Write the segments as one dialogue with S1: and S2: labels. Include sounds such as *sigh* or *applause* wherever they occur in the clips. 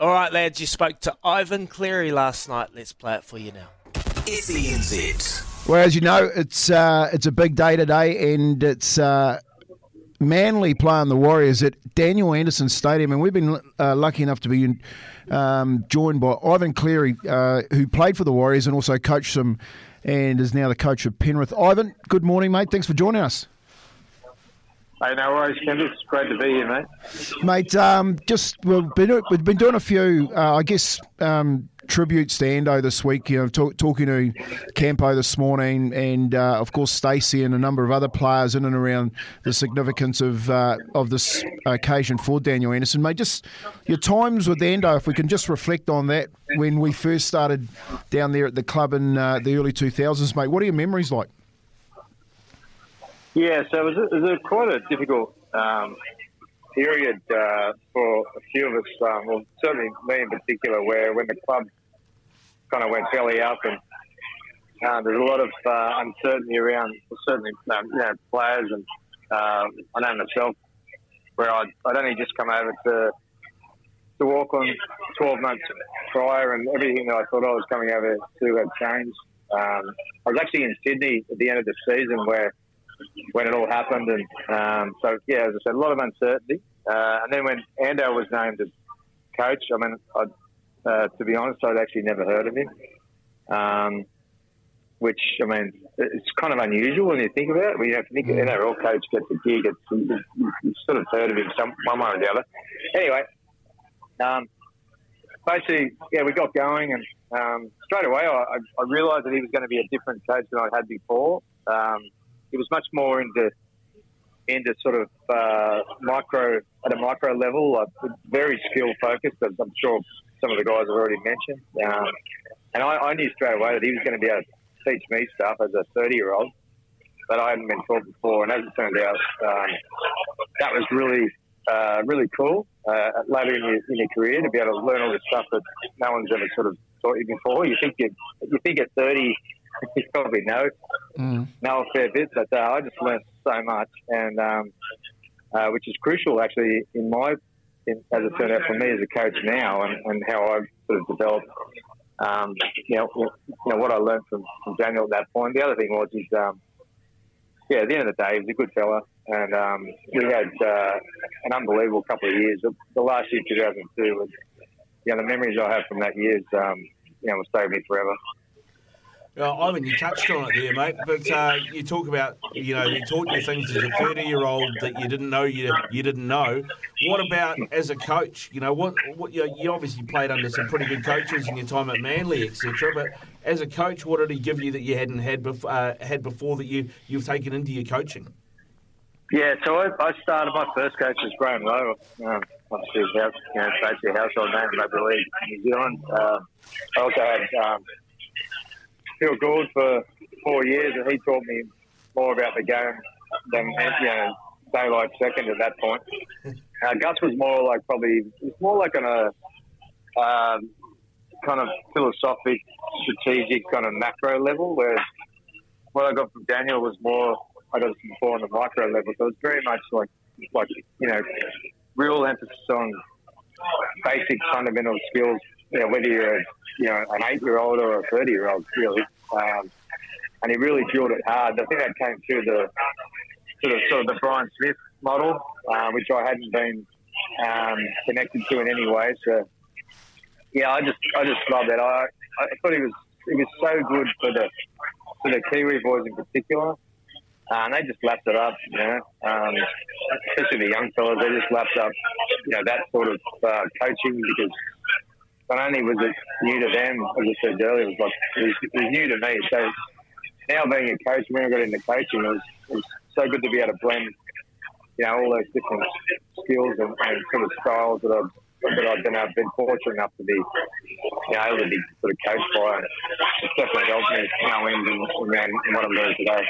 S1: All right, lads, you spoke to Ivan Cleary last night. Let's play it for you now.
S2: SENZ.
S3: Well, as you know, it's uh, it's a big day today, and it's uh, Manly playing the Warriors at Daniel Anderson Stadium, and we've been uh, lucky enough to be um, joined by Ivan Cleary, uh, who played for the Warriors and also coached them, and is now the coach of Penrith. Ivan, good morning, mate. Thanks for joining us.
S4: Hey, no worries, Ken. It's great to be here, mate.
S3: Mate, um, just we've been, we've been doing a few, uh, I guess, um, tributes to Ando this week. You know, talk, talking to Campo this morning, and uh, of course Stacey and a number of other players in and around the significance of uh, of this occasion for Daniel Anderson. Mate, just your times with Ando, if we can just reflect on that when we first started down there at the club in uh, the early two thousands, mate. What are your memories like?
S4: Yeah, so it was, a, it was a quite a difficult um, period uh, for a few of us. Um, well, certainly me in particular, where when the club kind of went belly up, and uh, there's a lot of uh, uncertainty around certainly um, you know, players, and uh, I know myself, where I'd, I'd only just come over to to on 12 months prior, and everything that I thought I was coming over to had changed. Um, I was actually in Sydney at the end of the season where when it all happened. And um, so, yeah, as I said, a lot of uncertainty. Uh, and then when Ando was named as coach, I mean, uh, to be honest, I'd actually never heard of him. Um, which, I mean, it's kind of unusual when you think about it. When you have to think an NRL coach gets a gig, it's, you've sort of heard of him some, one way or the other. Anyway, um, basically, yeah, we got going, and um, straight away I, I realised that he was going to be a different coach than I'd had before. Um, it was much more into into sort of uh, micro at a micro level, very skill focused, as I'm sure some of the guys have already mentioned. Um, and I, I, knew straight away that he was going to be able to teach me stuff as a 30 year old that I hadn't been taught before. And as it turned out, um, that was really uh, really cool uh, later in your, in your career to be able to learn all this stuff that no one's ever sort of taught you before. You think you you think at 30 you probably know mm. know a fair bit, but uh, I just learned so much, and um, uh, which is crucial actually in my in, as it turned out for me as a coach now, and, and how I've sort of developed. Um, you know, you know what I learned from, from Daniel at that point. The other thing was, is um, yeah, at the end of the day, he was a good fella, and um, we had uh, an unbelievable couple of years. The, the last year, 2002, was you know the memories I have from that year, is, um, you know, will stay with me forever.
S1: Well, Ivan, you touched on it there, mate. But uh, you talk about, you know, he taught you things as a thirty-year-old that you didn't know you you didn't know. What about as a coach? You know, what what you, you obviously played under some pretty good coaches in your time at Manly, etc. But as a coach, what did he give you that you hadn't had before, uh, had before that you you've taken into your coaching?
S4: Yeah, so I, I started. My first coach was Graham Lowe. Um, obviously, house, you know, basically household name in rugby league in New Zealand. Uh, I also had. Um, Phil Gould for four years, and he taught me more about the game than you know daylight second at that point. *laughs* Uh, Gus was more like probably it's more like on a um, kind of philosophic, strategic kind of macro level, whereas what I got from Daniel was more I got more on the micro level. So it's very much like like you know real emphasis on basic fundamental skills. You know, whether you're a you know, an eight-year-old or a thirty-year-old, really. Um, and he really drilled it hard. I think that came through the sort of sort of the Brian Smith model, uh, which I hadn't been um, connected to in any way. So yeah, I just I just love that. I I thought he was he was so good for the for the Kiwi boys in particular. Uh, and they just lapped it up, you know. Um, especially the young fellas, they just lapped up, you know, that sort of uh, coaching because not only was it new to them, as I said earlier, it was like it was, it was new to me. So now being a coach, when I got into coaching, it was, it was so good to be able to blend, you know, all those different skills and, and sort of styles that I've that I've been, I've been fortunate enough to be you know, able to be sort of coached by. It's definitely helped me now in, in, in what I'm doing today.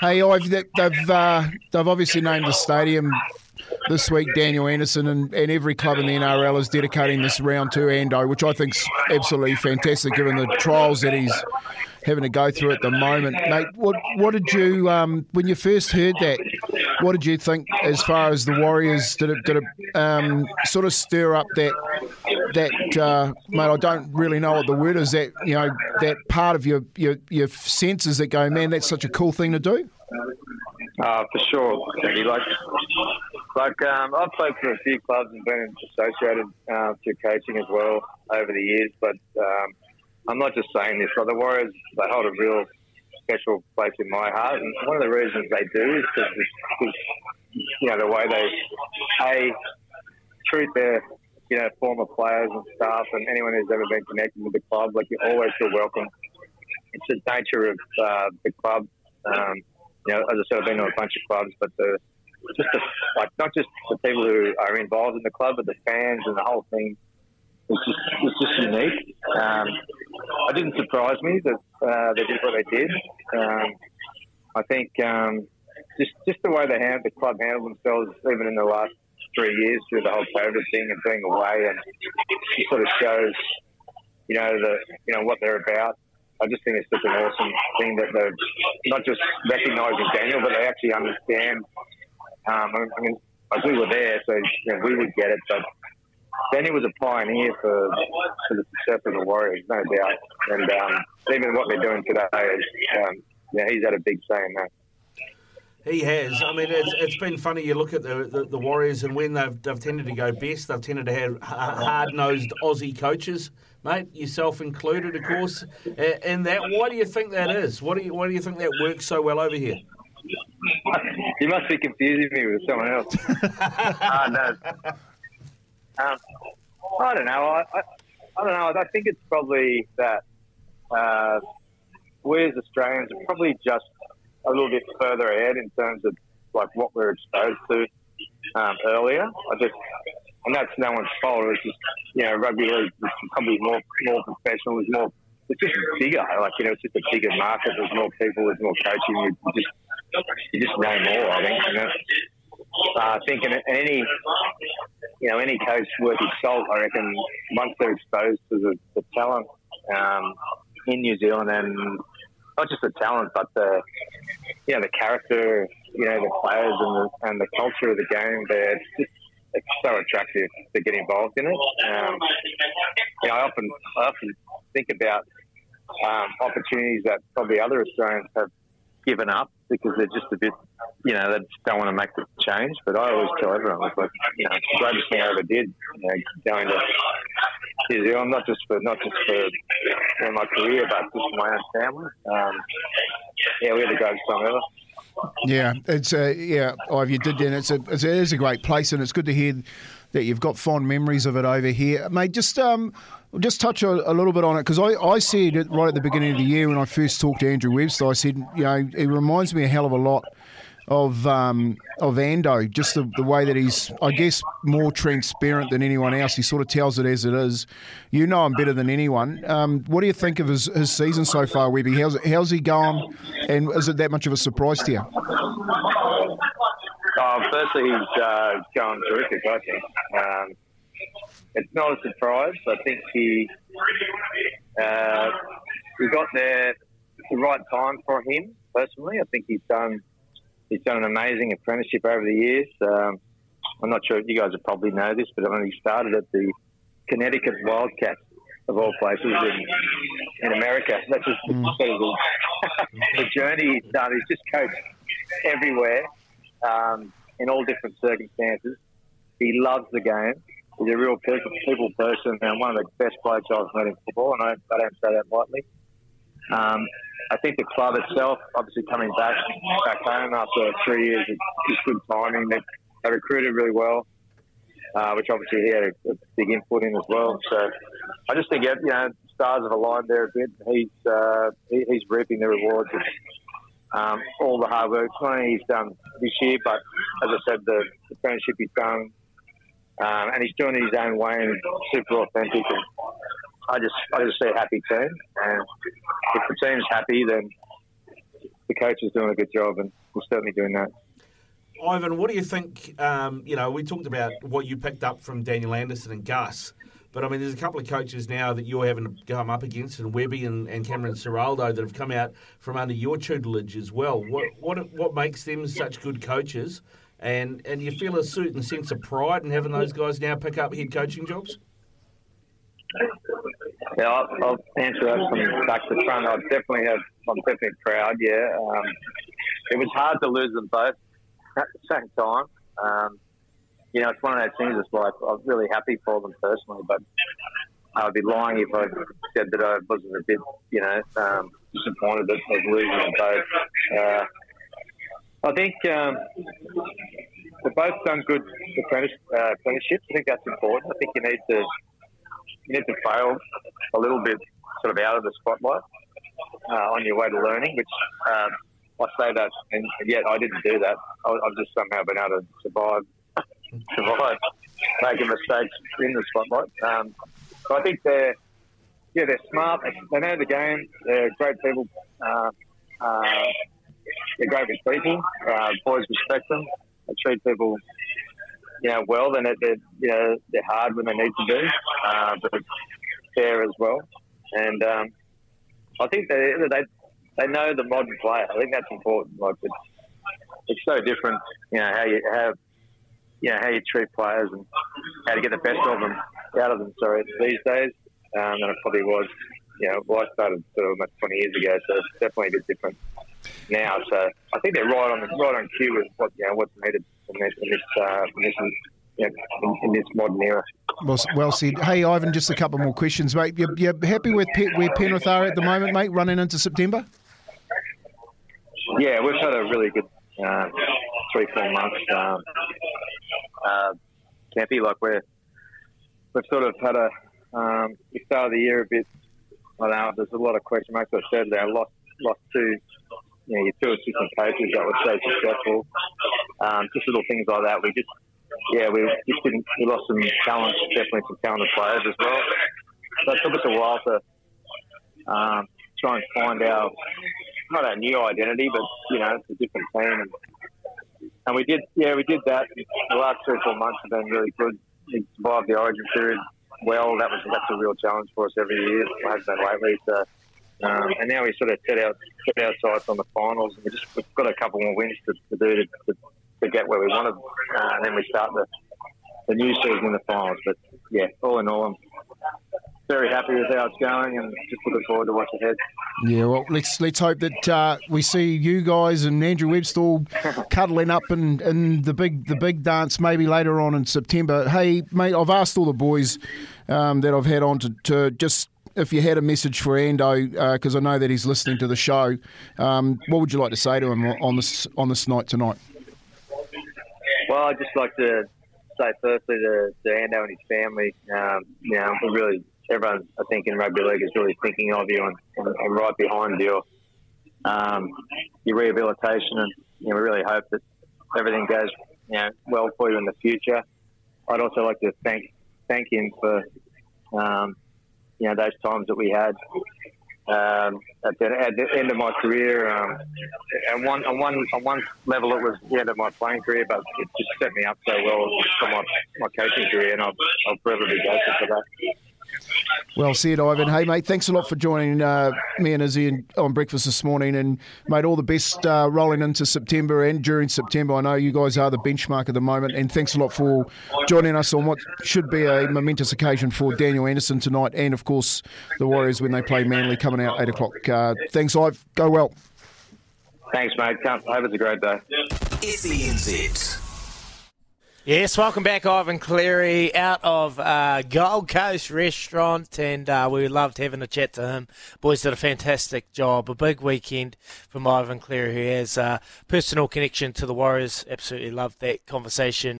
S3: Hey, Ive, they've uh, they've obviously named the stadium this week Daniel Anderson, and, and every club in the NRL is dedicating this round to Ando, which I think is absolutely fantastic given the trials that he's having to go through at the moment. Mate, what what did you um, when you first heard that? What did you think as far as the Warriors? Did it did it um, sort of stir up that that uh, mate? I don't really know what the word is. That you know that part of your your, your senses that go, man, that's such a cool thing to do.
S4: Uh, for sure, like like um, I've played for a few clubs and been associated uh, to coaching as well over the years, but um, I'm not just saying this. But the Warriors they hold a real special place in my heart, and one of the reasons they do is because you know the way they a treat their you know former players and staff and anyone who's ever been connected with the club. Like you always feel welcome. It's the nature of uh, the club. Um, you know, as I said, I've been to a bunch of clubs, but the just the, like not just the people who are involved in the club, but the fans and the whole thing. It's just it's just unique. Um, it didn't surprise me that uh, they did what they did. Um, I think um, just just the way they handled the club handled themselves, even in the last three years through the whole COVID thing and being away, and it sort of shows, you know, the you know what they're about. I just think it's such an awesome thing that they're not just recognising Daniel, but they actually understand. Um, I mean, like we were there, so you know, we would get it, but Daniel was a pioneer for, for the success of the Warriors, no doubt. And um, even what they're doing today, is, um, yeah, he's had a big say in that.
S1: He has. I mean, it's, it's been funny. You look at the, the, the, Warriors, and when they've, they've tended to go best, they've tended to have hard nosed Aussie coaches, mate, yourself included, of course. And that, why do you think that is? What do you, why do you think that works so well over here?
S4: You must be confusing me with someone else. uh, *laughs* no. Um, I don't know. I, I, I, don't know. I think it's probably that uh, we as Australians are probably just a little bit further ahead in terms of like what we're exposed to um, earlier. I just, and that's no one's fault. It's just you know rugby league is probably more more professional. It's more. It's just bigger. Like you know, it's just a bigger market. There's more people. There's more coaching. You just you just know more. I think. You know? uh, any you know any coach worth his salt, I reckon once they're exposed to the, the talent um, in New Zealand and not just the talent, but the you know the character, you know the players and the and the culture of the game. There, just it's so attractive to get involved in it. Um, you know, I often I often think about um, opportunities that probably other Australians have given up because they're just a bit, you know, they just don't want to make the change. But I always tell everyone, it's like, you know, the greatest thing I ever did, you know, going to New Zealand, not just for not just for my career, but just for my own family. Um, yeah, we had the greatest time ever.
S3: Yeah, it's uh, yeah. Oh, you did, and it's a it's, it is a great place, and it's good to hear that you've got fond memories of it over here, mate. Just um, just touch a, a little bit on it because I, I said it right at the beginning of the year when I first talked to Andrew Webster. I said, you know, it reminds me a hell of a lot of um, of Ando, just the, the way that he's, I guess, more transparent than anyone else. He sort of tells it as it is. You know him better than anyone. Um, what do you think of his, his season so far, Webby? How's, how's he going? And is it that much of a surprise to you?
S4: Oh, firstly, he's uh, going terrific, I think. Um, it's not a surprise. I think he uh, we got there at the right time for him. Personally, I think he's done he's done an amazing apprenticeship over the years. Um, I'm not sure you guys would probably know this, but I mean, he started at the Connecticut Wildcats of all places in, in America. That's just mm. the, *laughs* the journey he's done. He's just coached everywhere um, in all different circumstances. He loves the game he's a real people, people person and one of the best blokes I've met in football, and I, I don't say that lightly. Um, I think the club itself, obviously coming back back home after three years, it's just good timing. They, they recruited really well, uh, which obviously he had a, a, big input in as well. So I just think you know stars have aligned there a bit. He's uh, he, he's reaping the rewards of um, all the hard work. He's done this year, but as I said, the, the apprenticeship he's done, um, and he's doing it his own way and super authentic. And I just I just a happy team, and if the team's happy, then the coach is doing a good job, and we're certainly doing that.
S1: Ivan, what do you think? Um, you know, we talked about what you picked up from Daniel Anderson and Gus. But I mean, there's a couple of coaches now that you're having to come up against, and Webby and, and Cameron Ciraldo that have come out from under your tutelage as well. What what what makes them such good coaches? And and you feel a certain sense of pride in having those guys now pick up head coaching jobs.
S4: Yeah, I'll, I'll answer that from back to front. I definitely have. I'm definitely proud. Yeah, um, it was hard to lose them both at the same time. Um, you know, it's one of those things. It's like I'm really happy for them personally, but I'd be lying if I said that I wasn't a bit, you know, um, disappointed that of losing them both. Uh, I think um, they've both done good apprentice, uh, apprenticeships. I think that's important. I think you need to you need to fail a little bit, sort of out of the spotlight uh, on your way to learning. Which um, I say that, and yet I didn't do that. I, I've just somehow been able to survive *laughs* survive making mistakes in the spotlight. Um, so I think they're yeah they're smart. They know the game. They're great people. Uh, uh, they're great with people. Uh, boys respect them. They treat people you know well. Then they're, you know they're hard when they need to be, uh, but fair as well. And um, I think they they they know the modern player. I think that's important. Like it's, it's so different. You know how you have you know, how you treat players and how to get the best of them out of them. Sorry, these days um, than it probably was. You know, well, I started sort of almost 20 years ago, so it's definitely a bit different now. So I think they're right on right on cue with what you know what's needed in this in this, uh, in this you know, in, in, this modern era.
S3: Well, well said. Hey, Ivan, just a couple more questions, mate. You're, you're happy with Pe- where Penrith are at the moment, mate, running into September?
S4: Yeah, we've had a really good uh, three, four months. Um, uh, campy. Like we're we've sort of had a um, the start of the year a bit. I don't know. There's a lot of question marks. I said there. Lost lost two. You know, your two assistant coaches that were so successful. Um, just little things like that. We just, yeah, we just didn't. We lost some talent, definitely some talented players as well. So it took us a while to um, try and find our not our new identity, but you know, it's a different team. And and we did, yeah, we did that. The last three or four months have been really good. We survived the Origin period well. That was that's a real challenge for us every year. It has been lately. So, um, and now we sort of set out set our sights on the finals, we just we've got a couple more wins to, to do to, to, to, get where we wanted, uh, and then we start the the new season in the finals. But yeah, all in all, I'm very happy with how it's going, and just looking forward to what's ahead.
S3: Yeah, well, let's let's hope that uh, we see you guys and Andrew Webster all *laughs* cuddling up in, in the big the big dance maybe later on in September. Hey, mate, I've asked all the boys um, that I've had on to, to just if you had a message for Ando, because uh, I know that he's listening to the show, um, what would you like to say to him on this on this night tonight?
S4: Well, I'd just like to say firstly to, to Ando and his family, um, you know, really everyone, I think, in rugby league is really thinking of you and, and, and right behind your um, your rehabilitation. And you know, we really hope that everything goes you know well for you in the future. I'd also like to thank thank him for um, you know those times that we had um, at, the, at, the, end of my career. Um, and one on one on one level, it was the end of my playing career, but it just set me up so well for my, my coaching career, and I'll forever be grateful for that.
S3: Well said, Ivan. Hey, mate, thanks a lot for joining uh, me and Izzy on breakfast this morning. And, mate, all the best uh, rolling into September and during September. I know you guys are the benchmark at the moment. And thanks a lot for joining us on what should be a momentous occasion for Daniel Anderson tonight. And, of course, the Warriors when they play Manly coming out 8 o'clock. Uh, thanks, Ive. Go well.
S4: Thanks, mate. I hope it's a great day.
S2: SENZ.
S5: Yes, welcome back, Ivan Cleary, out of uh, Gold Coast Restaurant, and uh, we loved having a chat to him. Boys did a fantastic job. A big weekend from Ivan Cleary, who has a personal connection to the Warriors. Absolutely loved that conversation.